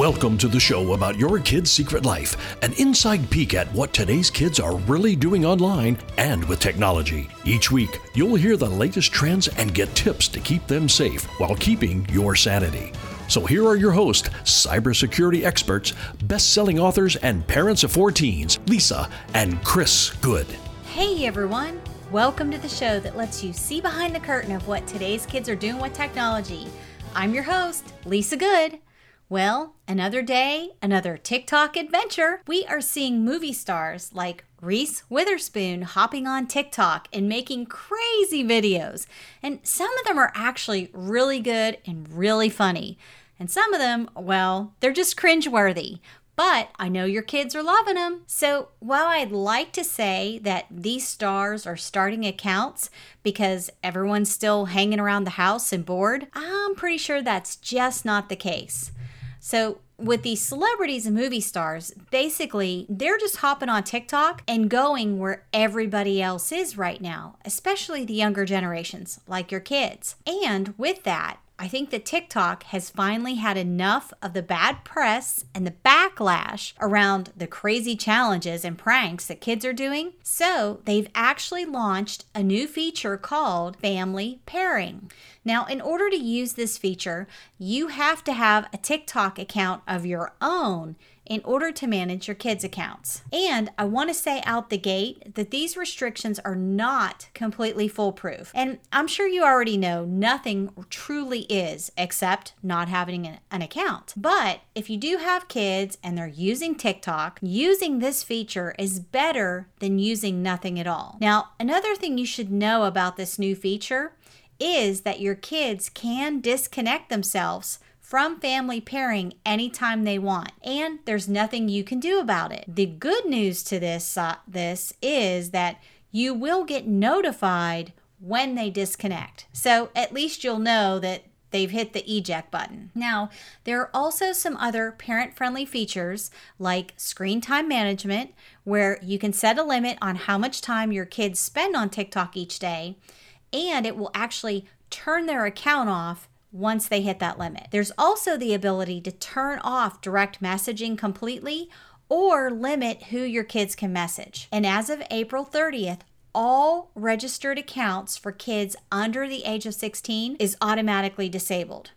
Welcome to the show about your kid's secret life, an inside peek at what today's kids are really doing online and with technology. Each week, you'll hear the latest trends and get tips to keep them safe while keeping your sanity. So here are your hosts, cybersecurity experts, best-selling authors, and parents of four teens, Lisa and Chris Good. Hey everyone! Welcome to the show that lets you see behind the curtain of what today's kids are doing with technology. I'm your host, Lisa Good. Well, another day, another TikTok adventure. We are seeing movie stars like Reese Witherspoon hopping on TikTok and making crazy videos. And some of them are actually really good and really funny. And some of them, well, they're just cringeworthy. But I know your kids are loving them. So while I'd like to say that these stars are starting accounts because everyone's still hanging around the house and bored, I'm pretty sure that's just not the case. So, with these celebrities and movie stars, basically, they're just hopping on TikTok and going where everybody else is right now, especially the younger generations, like your kids. And with that, I think that TikTok has finally had enough of the bad press and the backlash around the crazy challenges and pranks that kids are doing. So they've actually launched a new feature called Family Pairing. Now, in order to use this feature, you have to have a TikTok account of your own in order to manage your kids' accounts. And I want to say out the gate that these restrictions are not completely foolproof. And I'm sure you already know nothing truly is except not having an, an account. But if you do have kids and they're using TikTok, using this feature is better than using nothing at all. Now, another thing you should know about this new feature is that your kids can disconnect themselves from family pairing anytime they want, and there's nothing you can do about it. The good news to this uh, this is that you will get notified when they disconnect. So at least you'll know that they've hit the eject button. Now, there are also some other parent friendly features like screen time management, where you can set a limit on how much time your kids spend on TikTok each day, and it will actually turn their account off once they hit that limit. There's also the ability to turn off direct messaging completely or limit who your kids can message. And as of April 30th, all registered accounts for kids under the age of 16 is automatically disabled.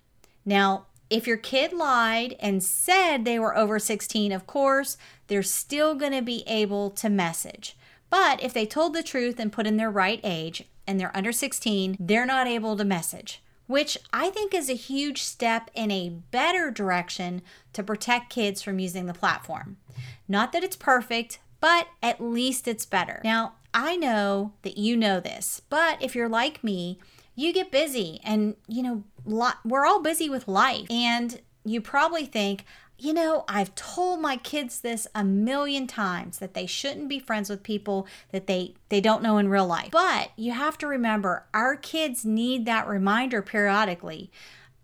Now, if your kid lied and said they were over 16, of course, they're still going to be able to message. But if they told the truth and put in their right age and they're under 16, they're not able to message which I think is a huge step in a better direction to protect kids from using the platform. Not that it's perfect, but at least it's better. Now, I know that you know this, but if you're like me, you get busy and, you know, lot, we're all busy with life. And you probably think, you know, I've told my kids this a million times that they shouldn't be friends with people that they they don't know in real life. But you have to remember our kids need that reminder periodically.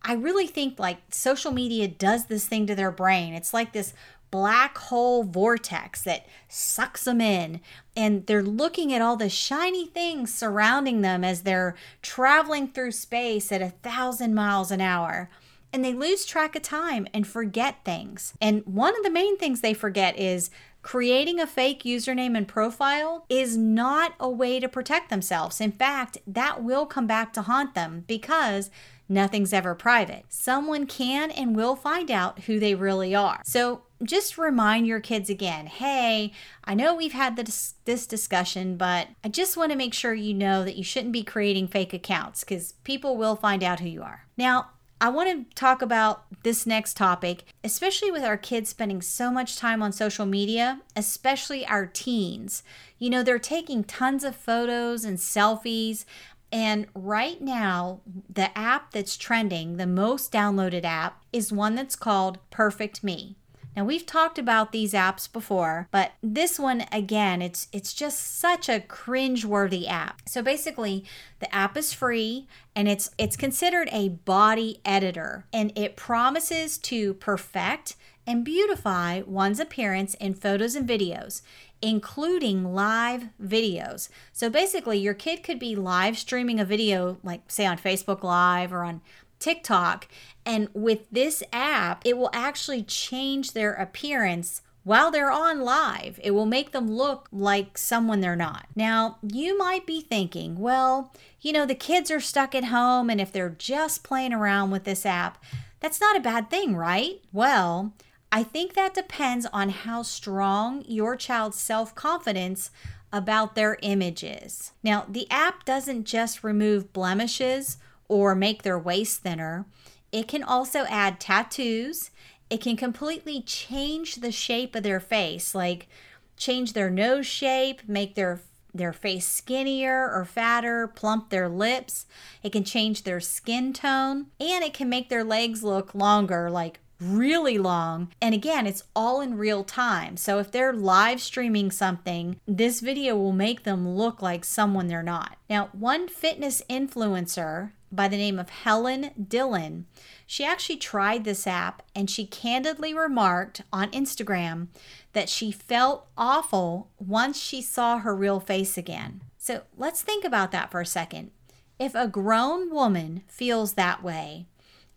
I really think like social media does this thing to their brain. It's like this black hole vortex that sucks them in and they're looking at all the shiny things surrounding them as they're traveling through space at a thousand miles an hour and they lose track of time and forget things. And one of the main things they forget is creating a fake username and profile is not a way to protect themselves. In fact, that will come back to haunt them because nothing's ever private. Someone can and will find out who they really are. So just remind your kids again hey, I know we've had this, this discussion, but I just want to make sure you know that you shouldn't be creating fake accounts because people will find out who you are. Now, I want to talk about this next topic, especially with our kids spending so much time on social media, especially our teens. You know, they're taking tons of photos and selfies. And right now, the app that's trending, the most downloaded app, is one that's called Perfect Me. Now we've talked about these apps before, but this one again, it's it's just such a cringe-worthy app. So basically, the app is free and it's it's considered a body editor and it promises to perfect and beautify one's appearance in photos and videos, including live videos. So basically, your kid could be live streaming a video, like say on Facebook Live or on TikTok. And with this app, it will actually change their appearance while they're on live. It will make them look like someone they're not. Now, you might be thinking, well, you know, the kids are stuck at home, and if they're just playing around with this app, that's not a bad thing, right? Well, I think that depends on how strong your child's self confidence about their images. Now, the app doesn't just remove blemishes or make their waist thinner, it can also add tattoos. It can completely change the shape of their face, like change their nose shape, make their their face skinnier or fatter, plump their lips. It can change their skin tone, and it can make their legs look longer, like really long. And again, it's all in real time. So if they're live streaming something, this video will make them look like someone they're not. Now, one fitness influencer by the name of Helen Dillon, she actually tried this app and she candidly remarked on Instagram that she felt awful once she saw her real face again. So let's think about that for a second. If a grown woman feels that way,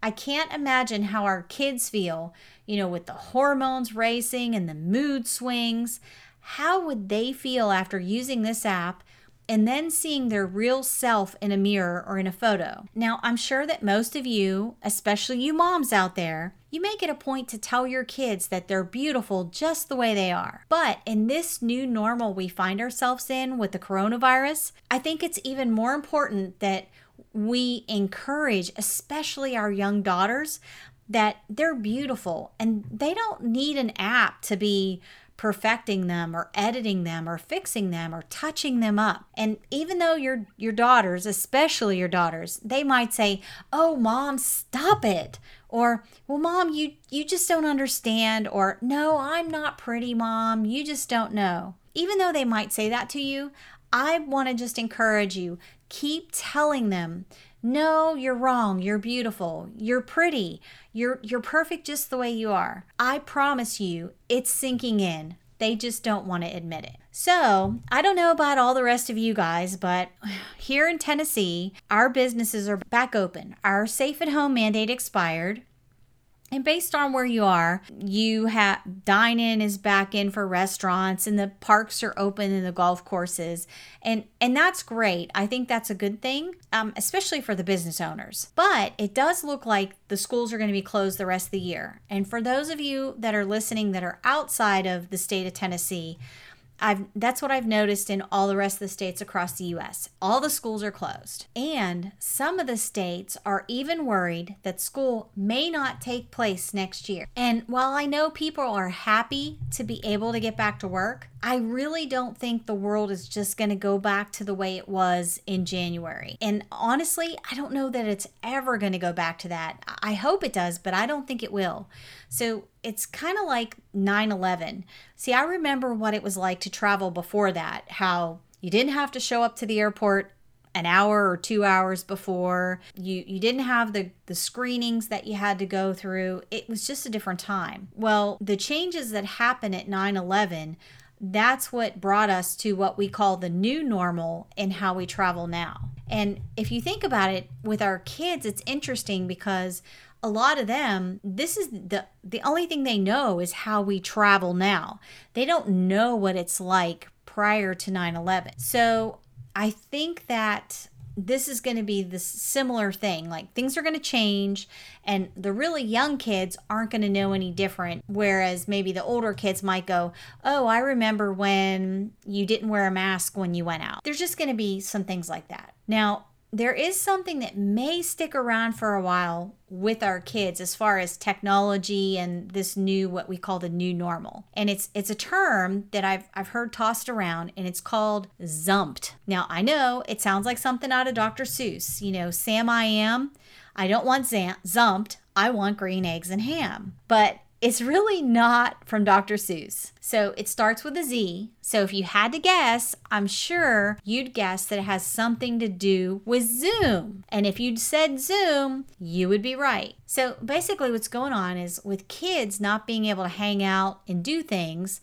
I can't imagine how our kids feel, you know, with the hormones racing and the mood swings. How would they feel after using this app and then seeing their real self in a mirror or in a photo? Now, I'm sure that most of you, especially you moms out there, you make it a point to tell your kids that they're beautiful just the way they are. But in this new normal we find ourselves in with the coronavirus, I think it's even more important that we encourage, especially our young daughters, that they're beautiful and they don't need an app to be perfecting them or editing them or fixing them or touching them up. And even though your your daughters, especially your daughters, they might say, "Oh, mom, stop it." Or, "Well, mom, you you just don't understand." Or, "No, I'm not pretty, mom. You just don't know." Even though they might say that to you, I want to just encourage you keep telling them no you're wrong you're beautiful you're pretty you're you're perfect just the way you are. I promise you it's sinking in. They just don't want to admit it. So i don't know about all the rest of you guys but here in tennessee our businesses are back open. Our safe at home mandate expired and based on where you are, you have dine in is back in for restaurants and the parks are open and the golf courses. And and that's great. I think that's a good thing, um, especially for the business owners. But it does look like the schools are going to be closed the rest of the year. And for those of you that are listening that are outside of the state of Tennessee, I've that's what I've noticed in all the rest of the states across the US. All the schools are closed. And some of the states are even worried that school may not take place next year. And while I know people are happy to be able to get back to work, I really don't think the world is just going to go back to the way it was in January. And honestly, I don't know that it's ever going to go back to that. I hope it does, but I don't think it will. So it's kind of like 9 11. See, I remember what it was like to travel before that, how you didn't have to show up to the airport an hour or two hours before you you didn't have the the screenings that you had to go through it was just a different time well the changes that happen at 9-11 that's what brought us to what we call the new normal in how we travel now. And if you think about it with our kids, it's interesting because a lot of them this is the the only thing they know is how we travel now. They don't know what it's like prior to 9/11. So I think that this is going to be the similar thing. Like things are going to change, and the really young kids aren't going to know any different. Whereas maybe the older kids might go, Oh, I remember when you didn't wear a mask when you went out. There's just going to be some things like that. Now, there is something that may stick around for a while with our kids as far as technology and this new what we call the new normal. And it's it's a term that I've I've heard tossed around and it's called zumped. Now I know it sounds like something out of Dr. Seuss, you know, Sam I am. I don't want zam- zumped. I want green eggs and ham. But it's really not from Dr. Seuss. So it starts with a Z. So if you had to guess, I'm sure you'd guess that it has something to do with Zoom. And if you'd said Zoom, you would be right. So basically, what's going on is with kids not being able to hang out and do things,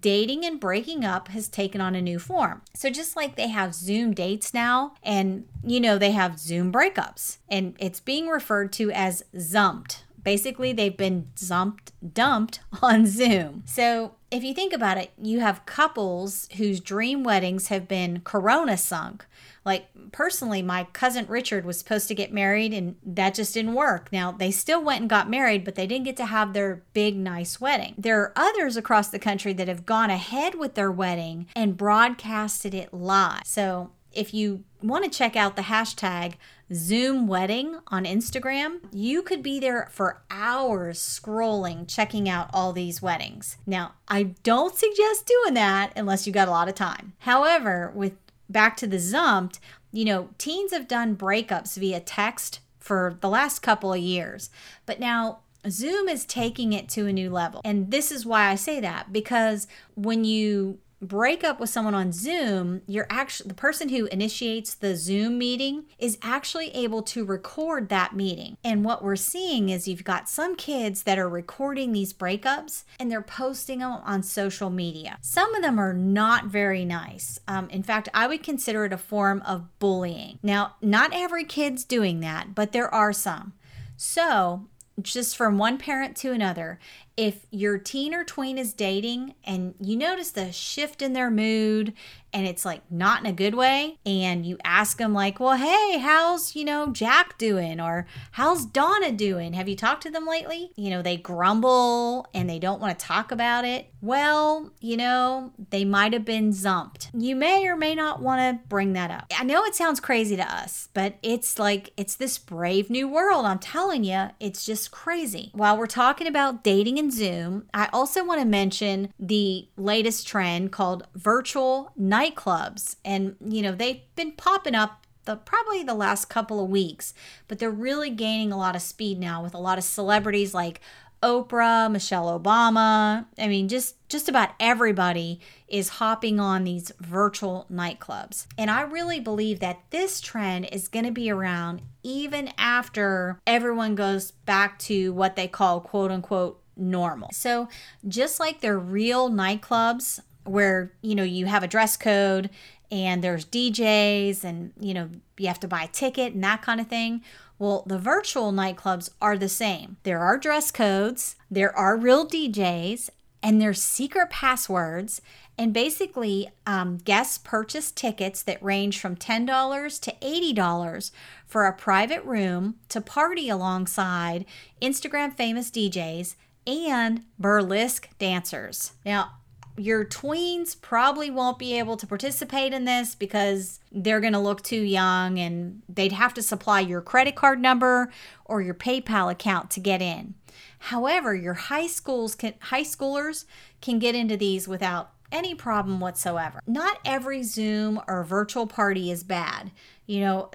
dating and breaking up has taken on a new form. So, just like they have Zoom dates now, and you know, they have Zoom breakups, and it's being referred to as Zumped. Basically, they've been zumped, dumped on Zoom. So, if you think about it, you have couples whose dream weddings have been corona sunk. Like, personally, my cousin Richard was supposed to get married and that just didn't work. Now, they still went and got married, but they didn't get to have their big, nice wedding. There are others across the country that have gone ahead with their wedding and broadcasted it live. So, if you want to check out the hashtag Zoom wedding on Instagram, you could be there for hours scrolling, checking out all these weddings. Now, I don't suggest doing that unless you got a lot of time. However, with back to the Zumped, you know, teens have done breakups via text for the last couple of years. But now Zoom is taking it to a new level. And this is why I say that because when you break up with someone on Zoom, you're actually the person who initiates the Zoom meeting is actually able to record that meeting. And what we're seeing is you've got some kids that are recording these breakups and they're posting them on social media. Some of them are not very nice. Um, in fact, I would consider it a form of bullying. Now, not every kid's doing that, but there are some. So, just from one parent to another, if your teen or tween is dating and you notice the shift in their mood and it's like not in a good way and you ask them like well hey how's you know jack doing or how's donna doing? Have you talked to them lately? You know they grumble and they don't want to talk about it. Well you know they might have been zumped. You may or may not want to bring that up. I know it sounds crazy to us but it's like it's this brave new world i'm telling you it's just crazy. While we're talking about dating and zoom i also want to mention the latest trend called virtual nightclubs. And, you know, they've been popping up the probably the last couple of weeks, but they're really gaining a lot of speed now with a lot of celebrities like Oprah, Michelle Obama. I mean, just just about everybody is hopping on these virtual nightclubs. And I really believe that this trend is going to be around even after everyone goes back to what they call quote unquote normal. So, just like their real nightclubs where you know you have a dress code and there's DJs and you know you have to buy a ticket and that kind of thing. Well, the virtual nightclubs are the same. There are dress codes, there are real DJs, and there's secret passwords. And basically, um, guests purchase tickets that range from $10 to $80 for a private room to party alongside Instagram famous DJs and burlesque dancers. Now, your tweens probably won't be able to participate in this because they're going to look too young and they'd have to supply your credit card number or your PayPal account to get in. However, your high schools can high schoolers can get into these without any problem whatsoever. Not every Zoom or virtual party is bad. You know,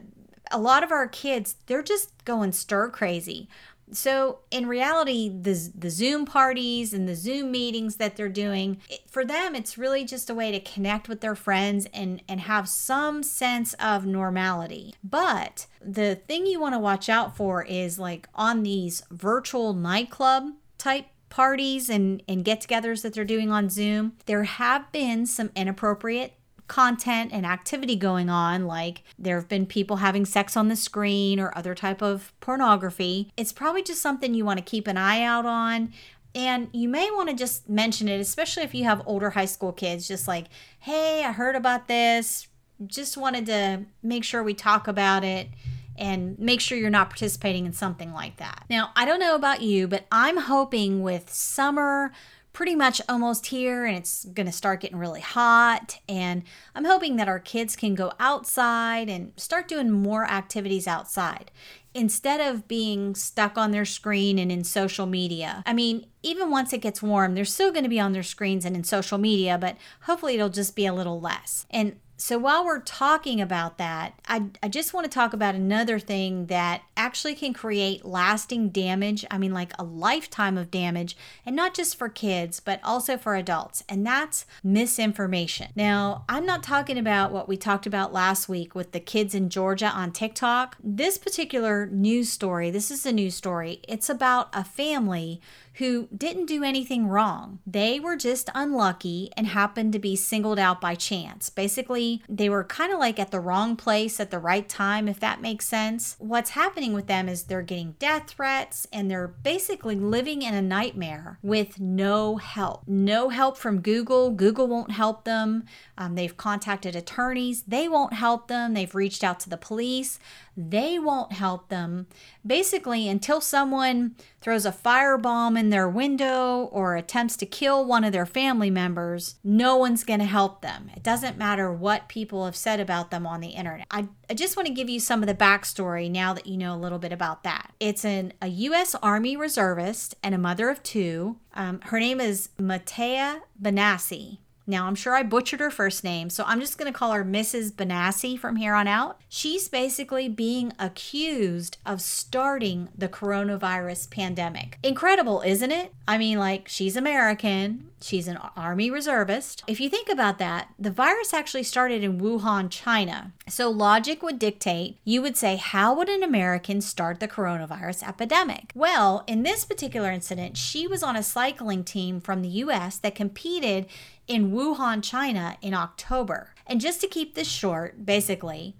a lot of our kids, they're just going stir crazy so in reality the the zoom parties and the zoom meetings that they're doing it, for them it's really just a way to connect with their friends and and have some sense of normality. But the thing you want to watch out for is like on these virtual nightclub type parties and and get-togethers that they're doing on zoom there have been some inappropriate content and activity going on like there have been people having sex on the screen or other type of pornography it's probably just something you want to keep an eye out on and you may want to just mention it especially if you have older high school kids just like hey i heard about this just wanted to make sure we talk about it and make sure you're not participating in something like that. Now, I don't know about you, but I'm hoping with summer pretty much almost here and it's going to start getting really hot. And I'm hoping that our kids can go outside and start doing more activities outside instead of being stuck on their screen and in social media. I mean, even once it gets warm, they're still going to be on their screens and in social media, but hopefully it'll just be a little less. And so while we're talking about that, I, I just want to talk about another thing that actually can create lasting damage. I mean, like a lifetime of damage, and not just for kids, but also for adults, and that's misinformation. Now, I'm not talking about what we talked about last week with the kids in Georgia on TikTok. This particular news story, this is a news story, it's about a family who didn't do anything wrong. They were just unlucky and happened to be singled out by chance. Basically, they were kind of like at the wrong place at the right time, if that makes sense. What's happening with them is they're getting death threats and they're basically living in a nightmare with no help. No help from Google. Google won't help them. Um, they've contacted attorneys. They won't help them. They've reached out to the police. They won't help them. Basically, until someone throws a firebomb in their window or attempts to kill one of their family members, no one's going to help them. It doesn't matter what people have said about them on the internet. I, I just want to give you some of the backstory now that you know a little bit about that. It's an, a U.S. Army reservist and a mother of two. Um, her name is Matea Benassi. Now, I'm sure I butchered her first name, so I'm just going to call her Mrs. Benassi from here on out. She's basically being accused of starting the coronavirus pandemic. Incredible, isn't it? I mean, like, she's American, she's an Army reservist. If you think about that, the virus actually started in Wuhan, China. So, logic would dictate you would say, How would an American start the coronavirus epidemic? Well, in this particular incident, she was on a cycling team from the US that competed in Wuhan, China in October. And just to keep this short, basically,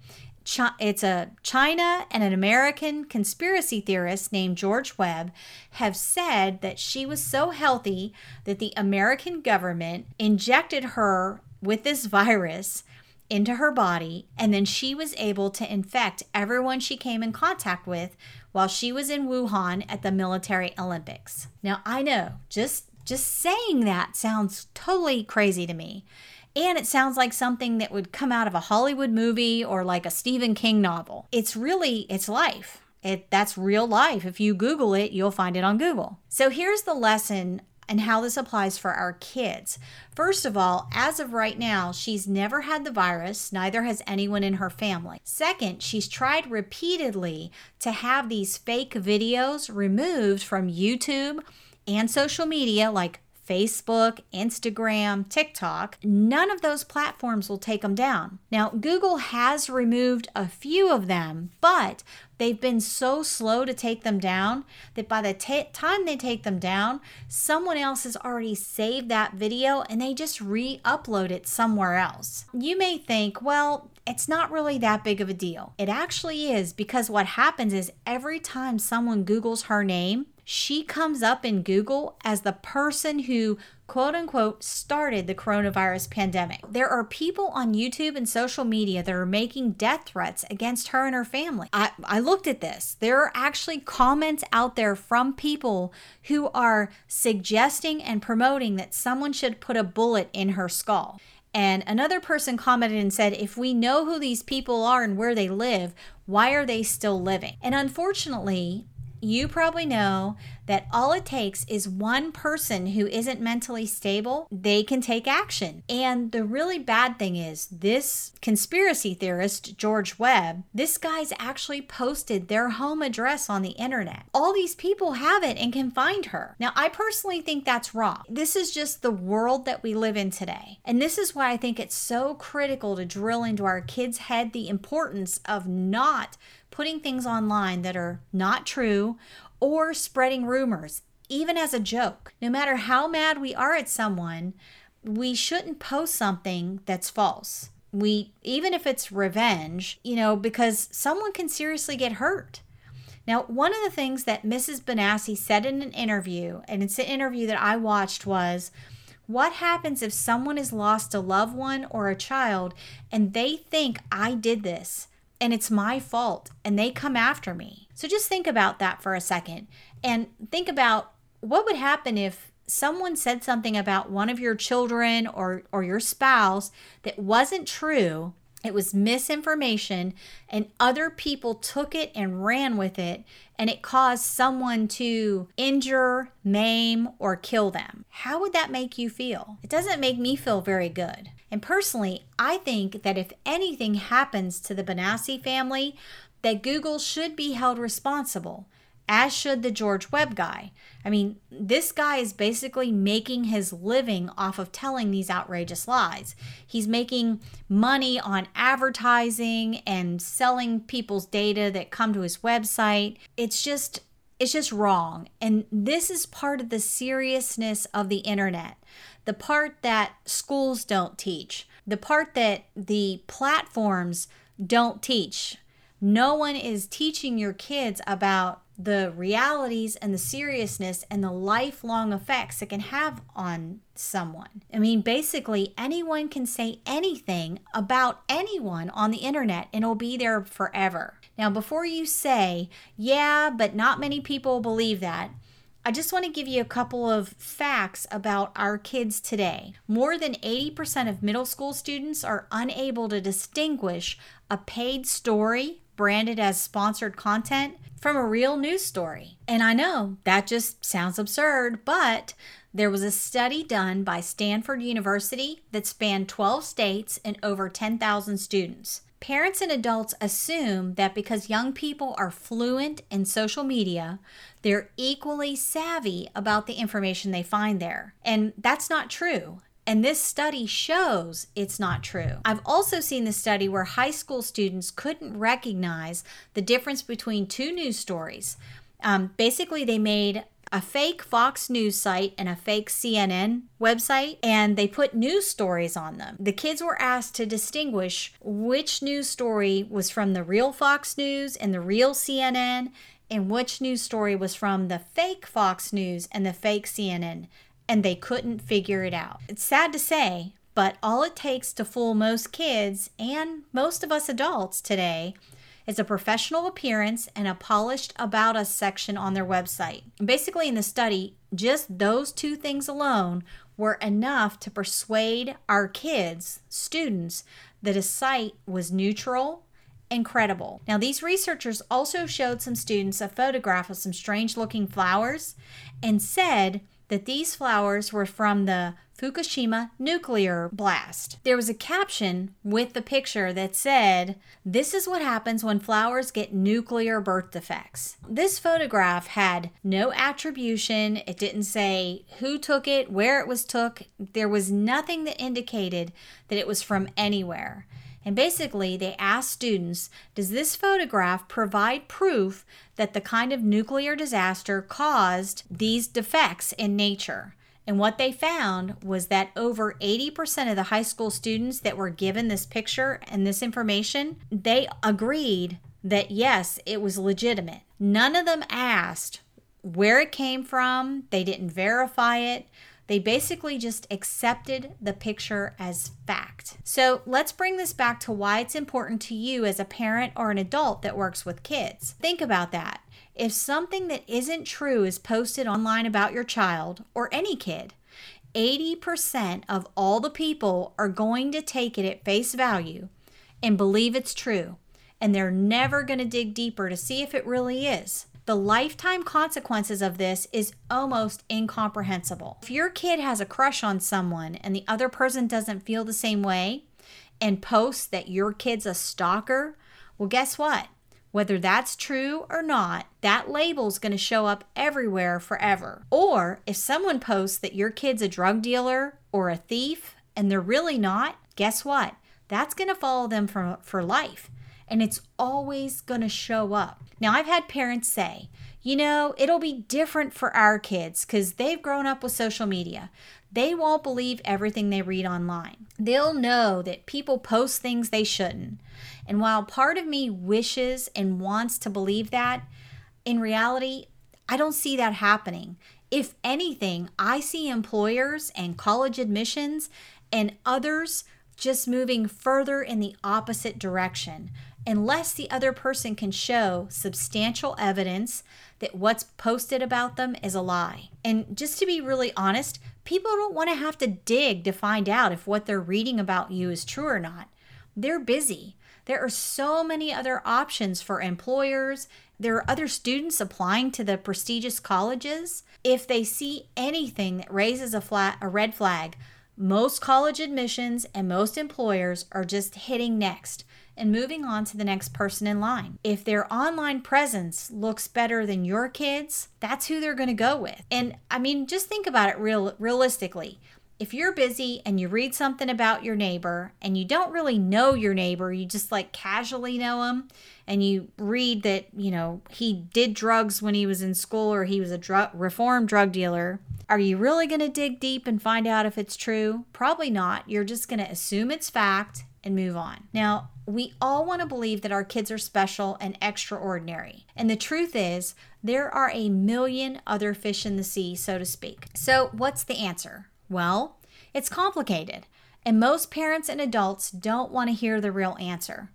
it's a China and an American conspiracy theorist named George Webb have said that she was so healthy that the American government injected her with this virus into her body and then she was able to infect everyone she came in contact with while she was in Wuhan at the military Olympics. Now I know just just saying that sounds totally crazy to me. And it sounds like something that would come out of a Hollywood movie or like a Stephen King novel. It's really it's life. It that's real life. If you Google it, you'll find it on Google. So here's the lesson and how this applies for our kids. First of all, as of right now, she's never had the virus, neither has anyone in her family. Second, she's tried repeatedly to have these fake videos removed from YouTube and social media like Facebook, Instagram, TikTok, none of those platforms will take them down. Now, Google has removed a few of them, but they've been so slow to take them down that by the t- time they take them down, someone else has already saved that video and they just re upload it somewhere else. You may think, well, it's not really that big of a deal. It actually is because what happens is every time someone Googles her name, she comes up in Google as the person who quote unquote started the coronavirus pandemic. There are people on YouTube and social media that are making death threats against her and her family. I, I looked at this. There are actually comments out there from people who are suggesting and promoting that someone should put a bullet in her skull. And another person commented and said, if we know who these people are and where they live, why are they still living? And unfortunately, you probably know that all it takes is one person who isn't mentally stable, they can take action. And the really bad thing is, this conspiracy theorist, George Webb, this guy's actually posted their home address on the internet. All these people have it and can find her. Now, I personally think that's wrong. This is just the world that we live in today. And this is why I think it's so critical to drill into our kids' head the importance of not putting things online that are not true or spreading rumors, even as a joke. No matter how mad we are at someone, we shouldn't post something that's false. We even if it's revenge, you know, because someone can seriously get hurt. Now, one of the things that Mrs. Benassi said in an interview, and it's an interview that I watched, was what happens if someone has lost a loved one or a child and they think I did this? And it's my fault and they come after me. So just think about that for a second and think about what would happen if someone said something about one of your children or or your spouse that wasn't true it was misinformation, and other people took it and ran with it, and it caused someone to injure, maim, or kill them. How would that make you feel? It doesn't make me feel very good. And personally, I think that if anything happens to the Benassi family, that Google should be held responsible as should the George Webb guy. I mean, this guy is basically making his living off of telling these outrageous lies. He's making money on advertising and selling people's data that come to his website. It's just It's just wrong. And this is part of the seriousness of the internet. The part that schools don't teach, the part that the platforms don't teach. No one is teaching your kids about the realities and the seriousness and the lifelong effects it can have on someone. I mean, basically, anyone can say anything about anyone on the internet and it'll be there forever. Now, before you say, yeah, but not many people believe that, I just want to give you a couple of facts about our kids today. More than 80% of middle school students are unable to distinguish a paid story branded as sponsored content from a real news story. And I know that just sounds absurd, but there was a study done by Stanford University that spanned 12 states and over 10,000 students. Parents and adults assume that because young people are fluent in social media, they're equally savvy about the information they find there. And that's not true. And this study shows it's not true. I've also seen the study where high school students couldn't recognize the difference between two news stories. Um, basically, they made a fake Fox News site and a fake CNN website, and they put news stories on them. The kids were asked to distinguish which news story was from the real Fox News and the real CNN, and which news story was from the fake Fox News and the fake CNN and they couldn't figure it out. It's sad to say, but all it takes to fool most kids and most of us adults today is a professional appearance and a polished About Us section on their website. Basically, in the study, just those two things alone were enough to persuade our kids, students, that a site was neutral and credible. Now, these researchers also showed some students a photograph of some strange looking flowers and said that these flowers were from the Fukushima nuclear blast. There was a caption with the picture that said, This is what happens when flowers get nuclear birth defects. This photograph had no attribution. It didn't say who took it, where it was took. There was nothing that indicated that it was from anywhere. And basically, they asked students Does this photograph provide proof that the kind of nuclear disaster caused these defects in nature? And what they found was that over 80% of the high school students that were given this picture and this information, they agreed that yes, it was legitimate. None of them asked where it came from, they didn't verify it. They basically just accepted the picture as fact. So let's bring this back to why it's important to you as a parent or an adult that works with kids. Think about that. If something that isn't true is posted online about your child or any kid, 80% of all the people are going to take it at face value and believe it's true, and they're never going to dig deeper to see if it really is. The lifetime consequences of this is almost incomprehensible. If your kid has a crush on someone and the other person doesn't feel the same way and posts that your kid's a stalker, well, guess what? Whether that's true or not, that label's going to show up everywhere forever. Or if someone posts that your kid's a drug dealer or a thief and they're really not, guess what? That's going to follow them for, for life and it's always going to show up. Now, I've had parents say, you know, it'll be different for our kids because they've grown up with social media. They won't believe everything they read online. They'll know that people post things they shouldn't. And while part of me wishes and wants to believe that, in reality, I don't see that happening. If anything, I see employers and college admissions and others just moving further in the opposite direction unless the other person can show substantial evidence that what's posted about them is a lie. And just to be really honest, people don't want to have to dig to find out if what they're reading about you is true or not. They're busy. There are so many other options for employers. There are other students applying to the prestigious colleges. If they see anything that raises a, flat, a red flag, most college admissions and most employers are just hitting next and moving on to the next person in line. If their online presence looks better than your kids, that's who they're going to go with. And I mean, just think about it real realistically. if you're busy and you read something about your neighbor and you don't really know your neighbor, you just like casually know him, and you read that, you know, he did drugs when he was in school or he was a drug reformed drug dealer, are you really going to dig deep and find out if it's true? Probably not. You're just going to assume it's fact and move on. Now, we all want to believe that our kids are special and extraordinary. And the truth is, there are a million other fish in the sea, so to speak. So, what's the answer? Well, it's complicated. And most parents and adults don't want to hear the real answer.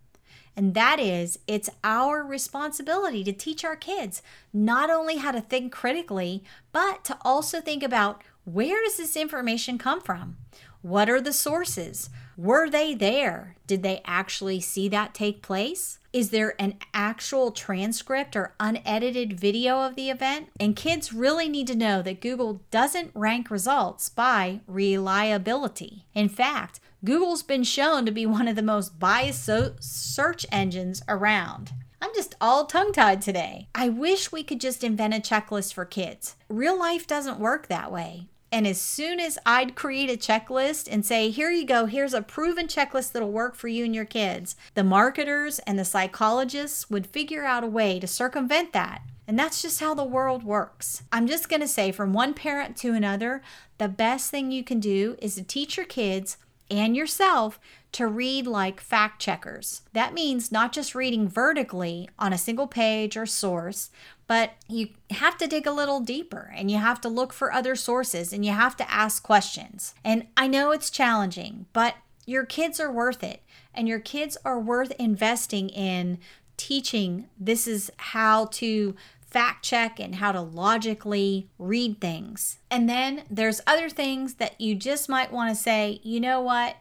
And that is, it's our responsibility to teach our kids not only how to think critically, but to also think about where does this information come from? What are the sources? Were they there? Did they actually see that take place? Is there an actual transcript or unedited video of the event? And kids really need to know that Google doesn't rank results by reliability. In fact, Google's been shown to be one of the most biased search engines around. I'm just all tongue tied today. I wish we could just invent a checklist for kids. Real life doesn't work that way. And as soon as I'd create a checklist and say, here you go, here's a proven checklist that'll work for you and your kids, the marketers and the psychologists would figure out a way to circumvent that. And that's just how the world works. I'm just to say, from one parent to another, the best thing you can do is to teach your kids and yourself to read like fact checkers. That means not just reading vertically on a single page or source, but you have to dig a little deeper and you have to look for other sources and you have to ask questions. And I know it's challenging, but your kids are worth it. And your kids are worth investing in teaching this is how to fact check and how to logically read things. And then there's other things that you just might want to say, you know what?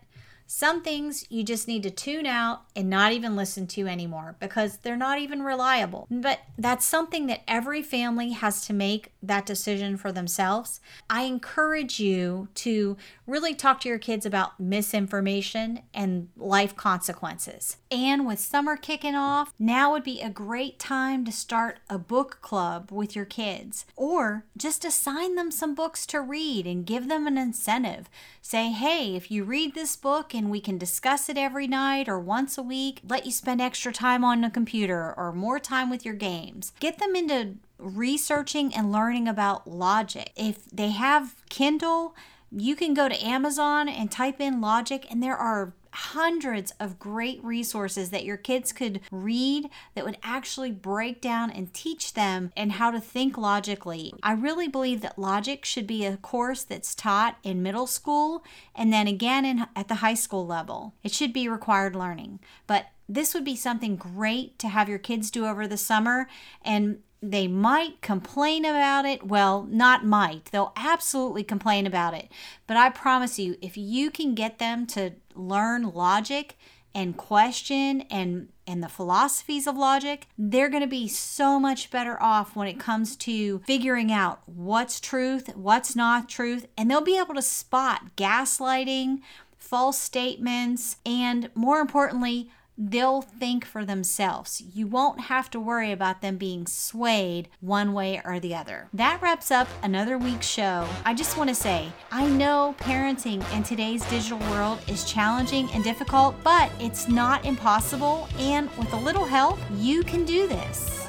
Some things you just need to tune out and not even listen to anymore because they're not even reliable. But that's something that every family has to make that decision for themselves. I encourage you to really talk to your kids about misinformation and life consequences. And with summer kicking off, now would be a great time to start a book club with your kids or just assign them some books to read and give them an incentive. Say, hey, if you read this book and we can discuss it every night or once a week, let you spend extra time on the computer or more time with your games. Get them into researching and learning about logic. If they have Kindle, you can go to Amazon and type in logic, and there are hundreds of great resources that your kids could read that would actually break down and teach them and how to think logically. I really believe that logic should be a course that's taught in middle school and then again in, at the high school level. It should be required learning. But this would be something great to have your kids do over the summer and they might complain about it. Well, not might, they'll absolutely complain about it. But I promise you, if you can get them to learn logic and question and and the philosophies of logic, they're going to be so much better off when it comes to figuring out what's truth, what's not truth, and they'll be able to spot gaslighting, false statements, and more importantly, they'll think for themselves. You won't have to worry about them being swayed one way or the other. That wraps up another week's show. I just want to say, I know parenting in today's digital world is challenging and difficult, but it's not impossible. And with a little help, you can do this.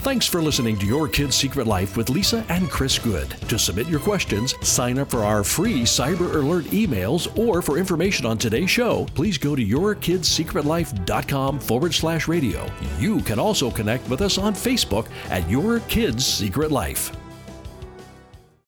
Thanks for listening to Your Kid's Secret Life with Lisa and Chris Good. To submit your questions, sign up for our free Cyber Alert emails, or for information on today's show, please go to yourkidssecretlife.com forward slash radio. You can also connect with us on Facebook at Your Kid's Secret Life.